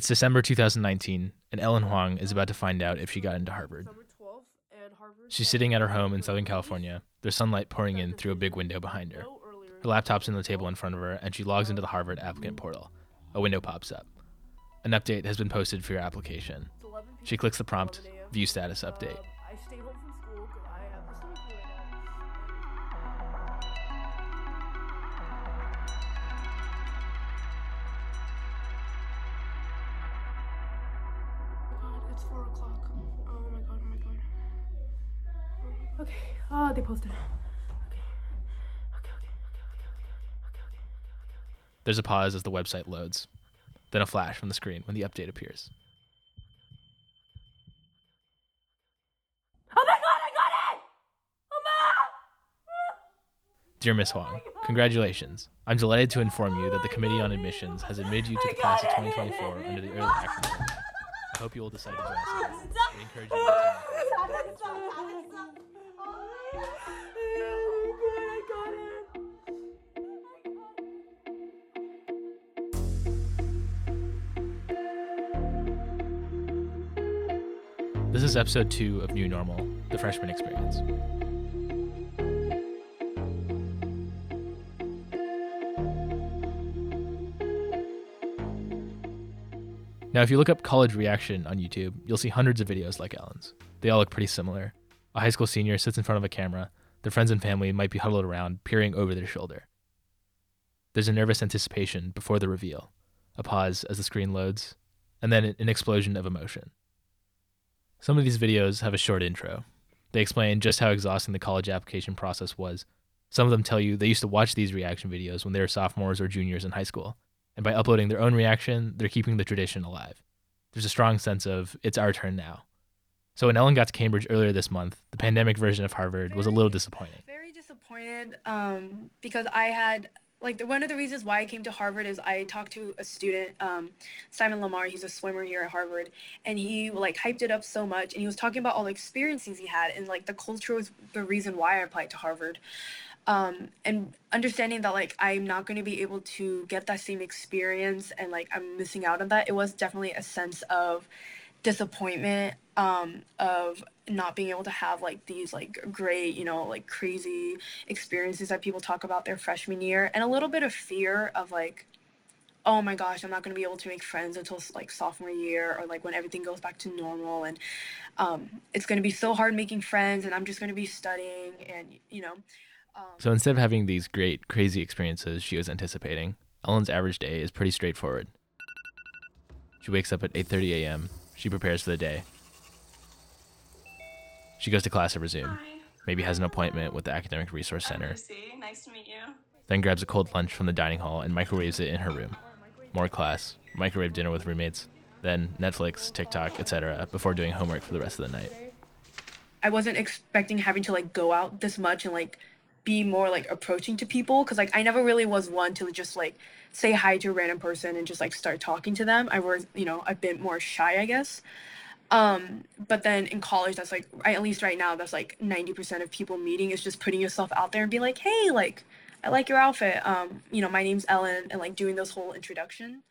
It's December 2019, and Ellen Huang is about to find out if she got into Harvard. She's sitting at her home in Southern California. There's sunlight pouring in through a big window behind her. Her laptop's on the table in front of her, and she logs into the Harvard applicant portal. A window pops up. An update has been posted for your application. She clicks the prompt, View Status Update. Okay. Oh, they posted. There's a pause as the website loads, then a flash from the screen when the update appears. Oh my god, I got it! Dear Miss Huang, oh congratulations. I'm delighted to inform you that the Committee on Admissions has admitted you to the class of 2024 under the early acronym. I hope you will decide to join us. We encourage you to This is episode two of New Normal, the freshman experience. Now, if you look up college reaction on YouTube, you'll see hundreds of videos like Ellen's. They all look pretty similar. A high school senior sits in front of a camera. Their friends and family might be huddled around, peering over their shoulder. There's a nervous anticipation before the reveal, a pause as the screen loads, and then an explosion of emotion. Some of these videos have a short intro. They explain just how exhausting the college application process was. Some of them tell you they used to watch these reaction videos when they were sophomores or juniors in high school, and by uploading their own reaction, they're keeping the tradition alive. There's a strong sense of it's our turn now. So when Ellen got to Cambridge earlier this month, the pandemic version of Harvard was a little disappointing. Very disappointed um, because I had like one of the reasons why I came to Harvard is I talked to a student, um, Simon Lamar. He's a swimmer here at Harvard, and he like hyped it up so much, and he was talking about all the experiences he had, and like the culture was the reason why I applied to Harvard. Um, and understanding that like I'm not going to be able to get that same experience, and like I'm missing out on that, it was definitely a sense of disappointment um of not being able to have like these like great you know like crazy experiences that people talk about their freshman year and a little bit of fear of like oh my gosh i'm not going to be able to make friends until like sophomore year or like when everything goes back to normal and um it's going to be so hard making friends and i'm just going to be studying and you know um, So instead of having these great, crazy experiences she was anticipating, Ellen's average day is pretty straightforward. She wakes up at 8:30 a.m. She prepares for the day. She goes to class at Resume, maybe has an appointment with the Academic Resource Center, Lucy, nice to meet you. then grabs a cold lunch from the dining hall and microwaves it in her room. More class, microwave dinner with roommates, then Netflix, TikTok, etc. before doing homework for the rest of the night. I wasn't expecting having to like go out this much and like be more like approaching to people because like I never really was one to just like say hi to a random person and just like start talking to them. I was you know a bit more shy, I guess. Um, but then in college, that's like at least right now, that's like ninety percent of people meeting is just putting yourself out there and be like, hey, like I like your outfit. Um, you know, my name's Ellen, and like doing this whole introduction.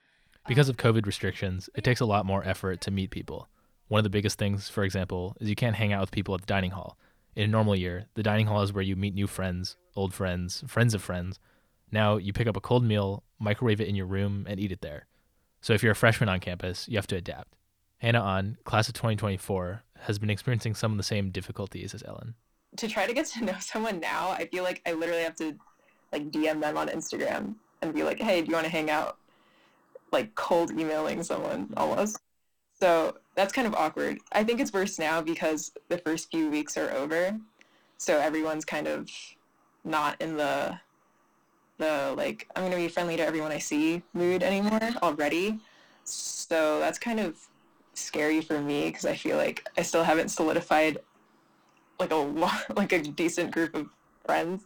Because of COVID restrictions, it takes a lot more effort to meet people. One of the biggest things, for example, is you can't hang out with people at the dining hall. In a normal year, the dining hall is where you meet new friends, old friends, friends of friends. Now you pick up a cold meal, microwave it in your room, and eat it there. So if you're a freshman on campus, you have to adapt. Hannah On, class of 2024, has been experiencing some of the same difficulties as Ellen. To try to get to know someone now, I feel like I literally have to like DM them on Instagram and be like, "Hey, do you want to hang out?" Like cold emailing someone almost. So that's kind of awkward. I think it's worse now because the first few weeks are over, so everyone's kind of not in the the like I'm gonna be friendly to everyone I see mood anymore already. So that's kind of scary for me because I feel like I still haven't solidified like a lot, like a decent group of friends.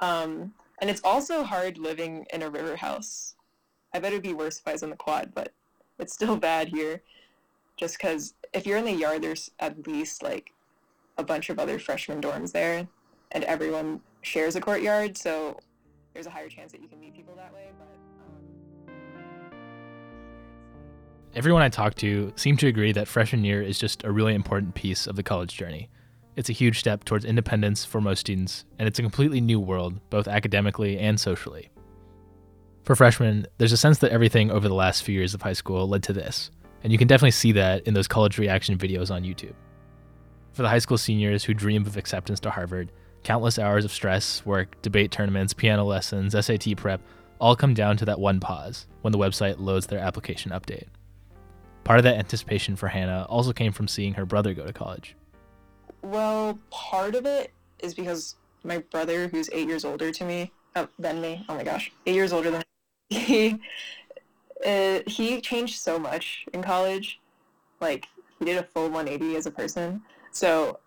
Um, and it's also hard living in a river house. I bet it'd be worse if I was in the quad, but it's still bad here. Just because if you're in the yard, there's at least like a bunch of other freshman dorms there, and everyone shares a courtyard, so there's a higher chance that you can meet people that way. But um, Everyone I talked to seemed to agree that freshman year is just a really important piece of the college journey. It's a huge step towards independence for most students, and it's a completely new world, both academically and socially. For freshmen, there's a sense that everything over the last few years of high school led to this, and you can definitely see that in those college reaction videos on YouTube. For the high school seniors who dream of acceptance to Harvard, countless hours of stress, work, debate tournaments, piano lessons, SAT prep all come down to that one pause when the website loads their application update. Part of that anticipation for Hannah also came from seeing her brother go to college. Well, part of it is because my brother, who's eight years older to me oh, than me, oh my gosh, eight years older than me, uh, he changed so much in college. Like he did a full 180 as a person. So,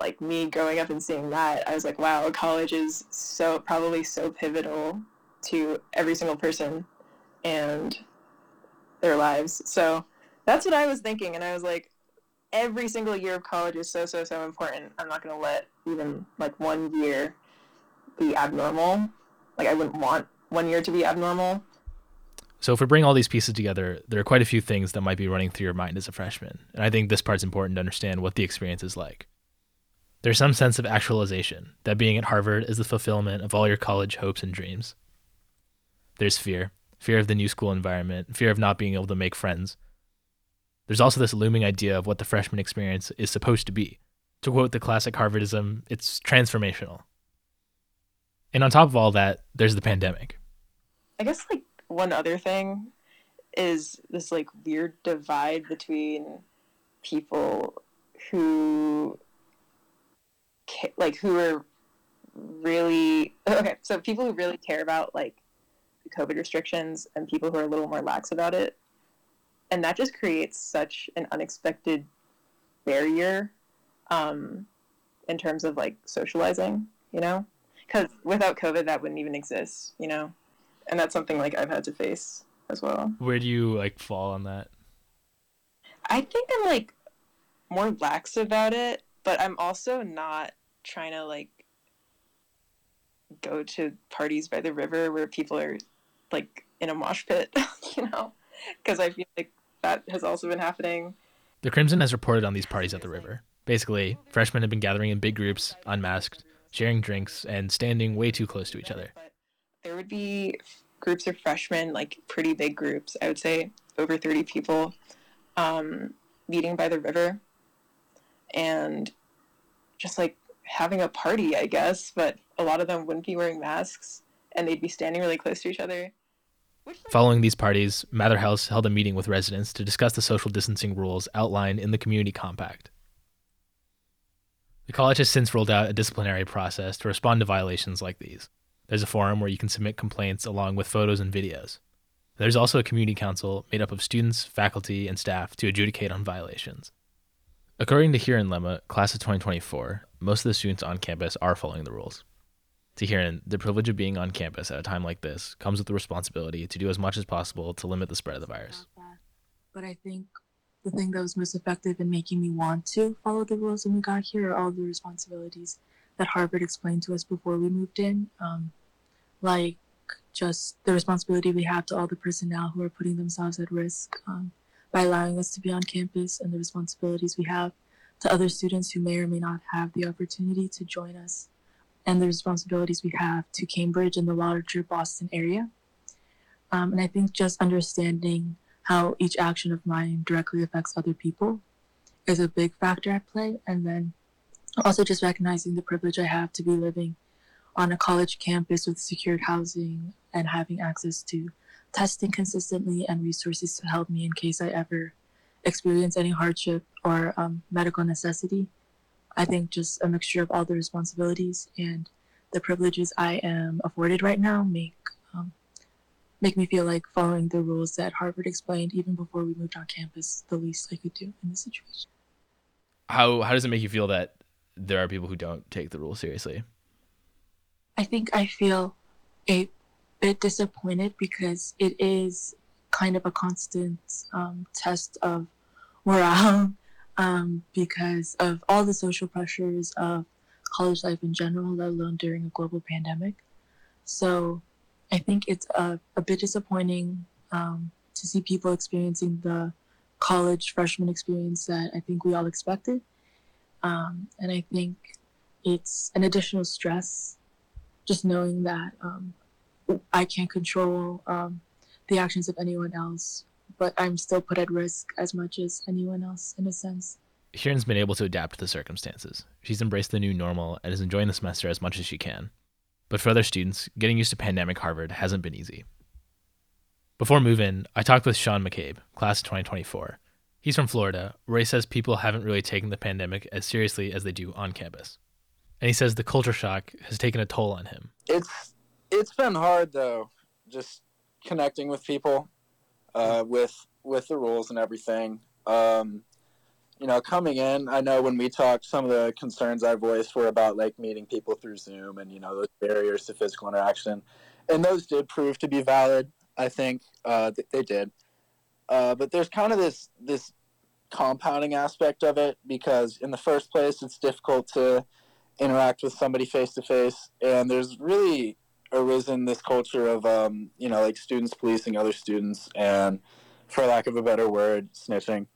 like me growing up and seeing that, I was like, wow, college is so probably so pivotal to every single person and their lives. So that's what I was thinking, and I was like, every single year of college is so so so important. I'm not gonna let even like one year be abnormal. Like I wouldn't want one year to be abnormal. So if we bring all these pieces together, there are quite a few things that might be running through your mind as a freshman, and I think this part's important to understand what the experience is like. There's some sense of actualization, that being at Harvard is the fulfillment of all your college hopes and dreams. There's fear, fear of the new school environment, fear of not being able to make friends, there's also this looming idea of what the freshman experience is supposed to be. To quote the classic Harvardism, it's transformational. And on top of all that, there's the pandemic. I guess like one other thing is this like weird divide between people who like who are really okay so people who really care about like the covid restrictions and people who are a little more lax about it. And that just creates such an unexpected barrier um, in terms of like socializing you know? Because without covid that wouldn't even exist you know and that's something like i've had to face as well where do you like fall on that i think i'm like more lax about it but i'm also not trying to like go to parties by the river where people are like in a mosh pit you know because i feel like that has also been happening. The Crimson has reported on these parties at the river. Basically, freshmen have been gathering in big groups, unmasked, sharing drinks, and standing way too close to each other. There would be groups of freshmen, like pretty big groups, I would say over 30 people, um, meeting by the river and just like having a party, I guess, but a lot of them wouldn't be wearing masks and they'd be standing really close to each other. Following these parties, Mather House held a meeting with residents to discuss the social distancing rules outlined in the community compact. The college has since rolled out a disciplinary process to respond to violations like these. There's a forum where you can submit complaints along with photos and videos. There's also a community council made up of students, faculty, and staff to adjudicate on violations. According to Hiran Lemma, class of 2024, most of the students on campus are following the rules to Hiran, the privilege of being on campus at a time like this comes with the responsibility to do as much as possible to limit the spread of the virus. But I think the thing that was most effective in making me want to follow the rules when we got here are all the responsibilities that Harvard explained to us before we moved in. Um, like just the responsibility we have to all the personnel who are putting themselves at risk um, by allowing us to be on campus, and the responsibilities we have to other students who may or may not have the opportunity to join us and the responsibilities we have to Cambridge and the larger Boston area. Um, and I think just understanding how each action of mine directly affects other people is a big factor at play. And then also just recognizing the privilege I have to be living on a college campus with secured housing and having access to testing consistently and resources to help me in case I ever experience any hardship or um, medical necessity. I think just a mixture of all the responsibilities and the privileges I am afforded right now make um, make me feel like following the rules that Harvard explained even before we moved on campus the least I could do in this situation. How how does it make you feel that there are people who don't take the rules seriously? I think I feel a bit disappointed because it is kind of a constant um, test of morale um, because of all the social pressures of college life in general, let alone during a global pandemic. So I think it's a, a bit disappointing um, to see people experiencing the college freshman experience that I think we all expected. Um, and I think it's an additional stress just knowing that um, I can't control um, the actions of anyone else, but I'm still put at risk as much as anyone else in a sense. Kieran's been able to adapt to the circumstances. She's embraced the new normal and is enjoying the semester as much as she can. But for other students, getting used to pandemic Harvard hasn't been easy. Before move-in, I talked with Sean McCabe, class of 2024. He's from Florida, where he says people haven't really taken the pandemic as seriously as they do on campus. And he says the culture shock has taken a toll on him. It's it's been hard though, just connecting with people, uh, with with the rules and everything. Um, you know, coming in, I know when we talked, some of the concerns I voiced were about like meeting people through Zoom and you know those barriers to physical interaction, and those did prove to be valid. I think uh, they did, uh, but there's kind of this this compounding aspect of it because in the first place, it's difficult to interact with somebody face to face, and there's really arisen this culture of um, you know like students policing other students and, for lack of a better word, snitching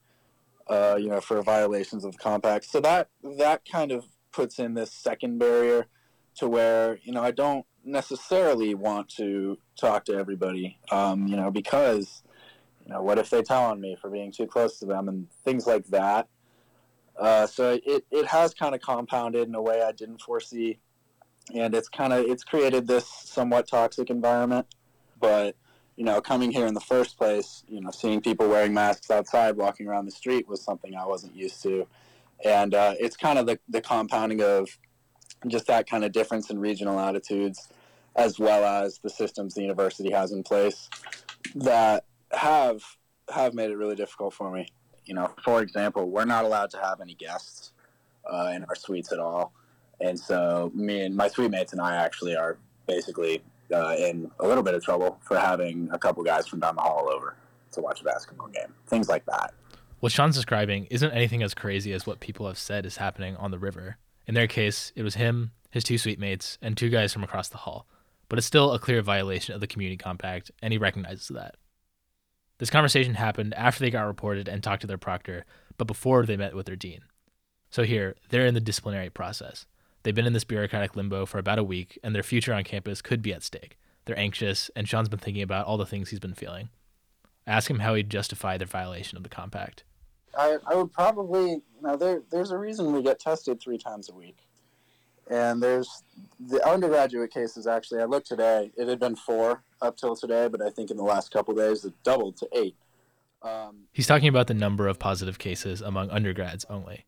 uh, you know, for violations of the compact. So that that kind of puts in this second barrier to where you know I don't necessarily want to talk to everybody, um, you know, because you know what if they tell on me for being too close to them and things like that. Uh, so it, it has kind of compounded in a way I didn't foresee, and it's kind of it's created this somewhat toxic environment. But you know, coming here in the first place, you know, seeing people wearing masks outside, walking around the street was something I wasn't used to. And uh, it's kind of the, the compounding of just that kind of difference in regional attitudes, as well as the systems the university has in place that have have made it really difficult for me. You know, for example, we're not allowed to have any guests uh, in our suites at all, and so me and my suite mates and I actually are basically uh, in a little bit of trouble for having a couple guys from down the hall over to watch a basketball game. Things like that. What Sean's describing isn't anything as crazy as what people have said is happening on the river. In their case, it was him, his two suite mates, and two guys from across the hall. But it's still a clear violation of the community compact, and he recognizes that. This conversation happened after they got reported and talked to their proctor, but before they met with their dean. So here, they're in the disciplinary process. They've been in this bureaucratic limbo for about a week, and their future on campus could be at stake. They're anxious, and Sean's been thinking about all the things he's been feeling. I ask him how he'd justify their violation of the compact. I, I would probably, you know, there, there's a reason we get tested three times a week. And there's the undergraduate cases, actually, I looked today, it had been four up till today, but I think in the last couple days it doubled to eight. Um, He's talking about the number of positive cases among undergrads only.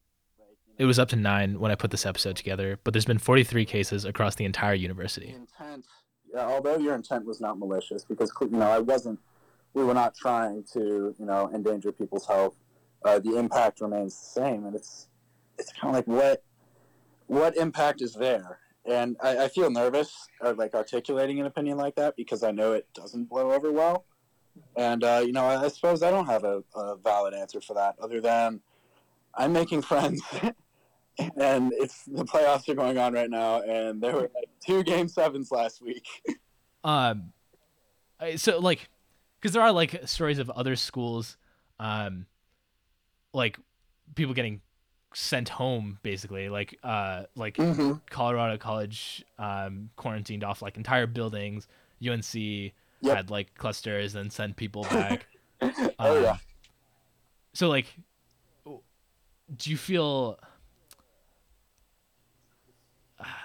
It was up to nine when I put this episode together, but there's been 43 cases across the entire university. Intent, yeah, although your intent was not malicious, because you know I wasn't, we were not trying to you know endanger people's health. Uh, the impact remains the same, and it's it's kind of like what what impact is there, and I, I feel nervous uh, like articulating an opinion like that because I know it doesn't blow over well, and uh, you know I, I suppose I don't have a, a valid answer for that other than I'm making friends and it's the playoffs are going on right now, and there were like two game sevens last week. um, so like, because there are like stories of other schools, um, like people getting sent home basically, like uh, like mm-hmm. Colorado College um quarantined off like entire buildings. UNC yep. had like clusters and sent people back. oh um, yeah. So like, do you feel?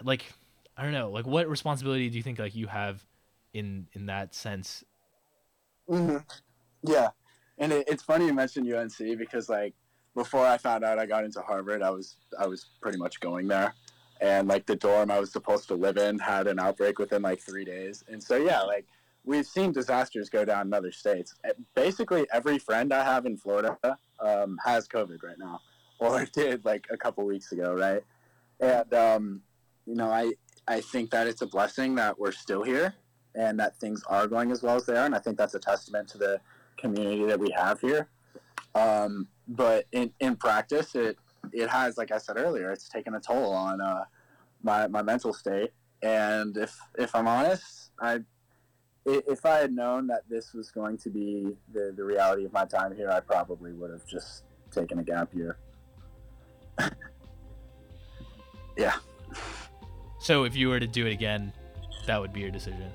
like I don't know, like what responsibility do you think like you have in in that sense? Mm-hmm. Yeah, and it, it's funny you mentioned UNC because like before I found out I got into Harvard, I was I was pretty much going there, and like the dorm I was supposed to live in had an outbreak within like three days, and so yeah, like we've seen disasters go down in other states. Basically, every friend I have in Florida um, has COVID right now, or did like a couple weeks ago, right? And um, you know, I I think that it's a blessing that we're still here and that things are going as well as they are, and I think that's a testament to the community that we have here. Um, but in, in practice, it it has, like I said earlier, it's taken a toll on uh, my my mental state. And if if I'm honest, I i- if I had known that this was going to be the, the reality of my time here, I probably would have just taken a gap year. yeah. So if you were to do it again, that would be your decision.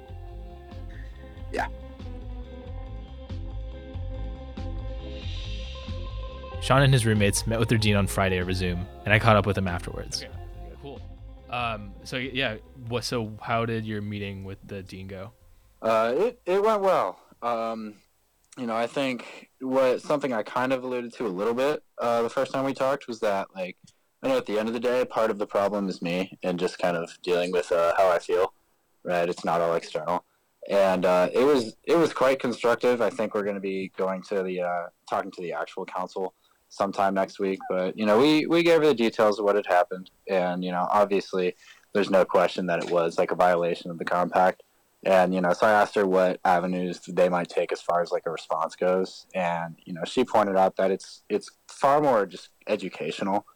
Yeah. Sean and his roommates met with their dean on Friday over Zoom, and I caught up with him afterwards. Okay, cool. Um, so yeah, what? So how did your meeting with the dean go? Uh, it, it went well. Um, you know, I think what something I kind of alluded to a little bit uh, the first time we talked was that, like, I know at the end of the day, part of the problem is me and just kind of dealing with uh, how I feel, right? It's not all external. And uh, it was it was quite constructive. I think we're going to be going to the uh, talking to the actual council sometime next week. But you know, we we gave her the details of what had happened, and you know, obviously, there's no question that it was like a violation of the compact. And you know, so I asked her what avenues they might take as far as like a response goes, and you know, she pointed out that it's it's far more just educational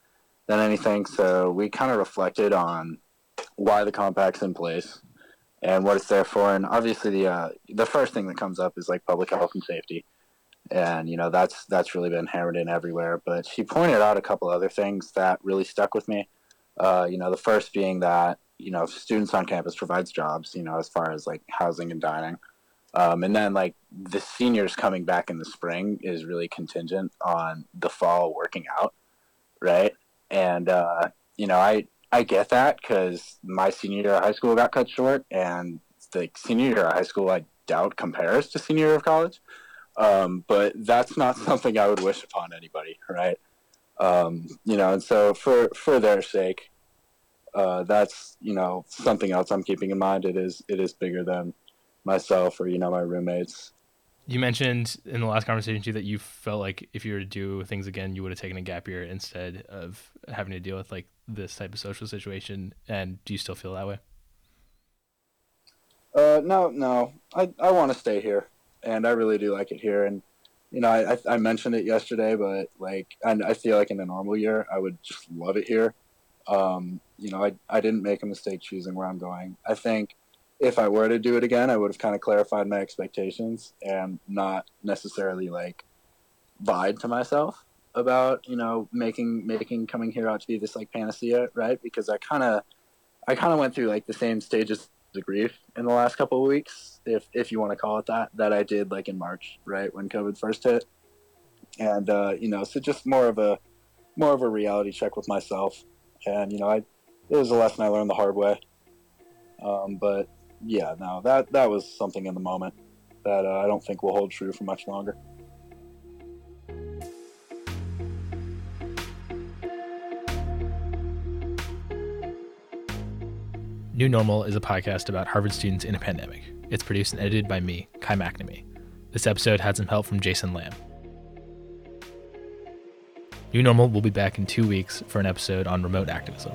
than anything. So we kind of reflected on why the compact's in place and what it's there for. And obviously, the uh, the first thing that comes up is like public health and safety, and you know that's that's really been hammered in everywhere. But she pointed out a couple other things that really stuck with me. Uh, you know, the first being that you know students on campus provides jobs. You know, as far as like housing and dining. Um, and then like the seniors coming back in the spring is really contingent on the fall working out, right? And uh, you know, I I get that because my senior year of high school got cut short, and the senior year of high school I doubt compares to senior year of college. Um, but that's not something I would wish upon anybody, right? Um, you know, and so for for their sake, uh, that's you know something else I'm keeping in mind. It is it is bigger than myself or you know my roommates. You mentioned in the last conversation too that you felt like if you were to do things again, you would have taken a gap year instead of having to deal with like this type of social situation. And do you still feel that way? Uh, no, no, I I want to stay here, and I really do like it here. And you know, I I mentioned it yesterday, but like, and I feel like in a normal year, I would just love it here. Um, you know, I I didn't make a mistake choosing where I'm going. I think if I were to do it again, I would have kind of clarified my expectations and not necessarily like lied to myself about you know making making coming here out to be this like panacea, right? Because I kind of I kind of went through like the same stages of grief in the last couple of weeks, if if you want to call it that, that I did like in March, right when COVID first hit, and uh, you know, so just more of a more of a reality check with myself, and you know, I it was a lesson I learned the hard way. Um, but yeah, no, that that was something in the moment that uh, I don't think will hold true for much longer. New Normal is a podcast about Harvard students in a pandemic. It's produced and edited by me, Kai McNamee. This episode had some help from Jason Lamb. New Normal will be back in two weeks for an episode on remote activism.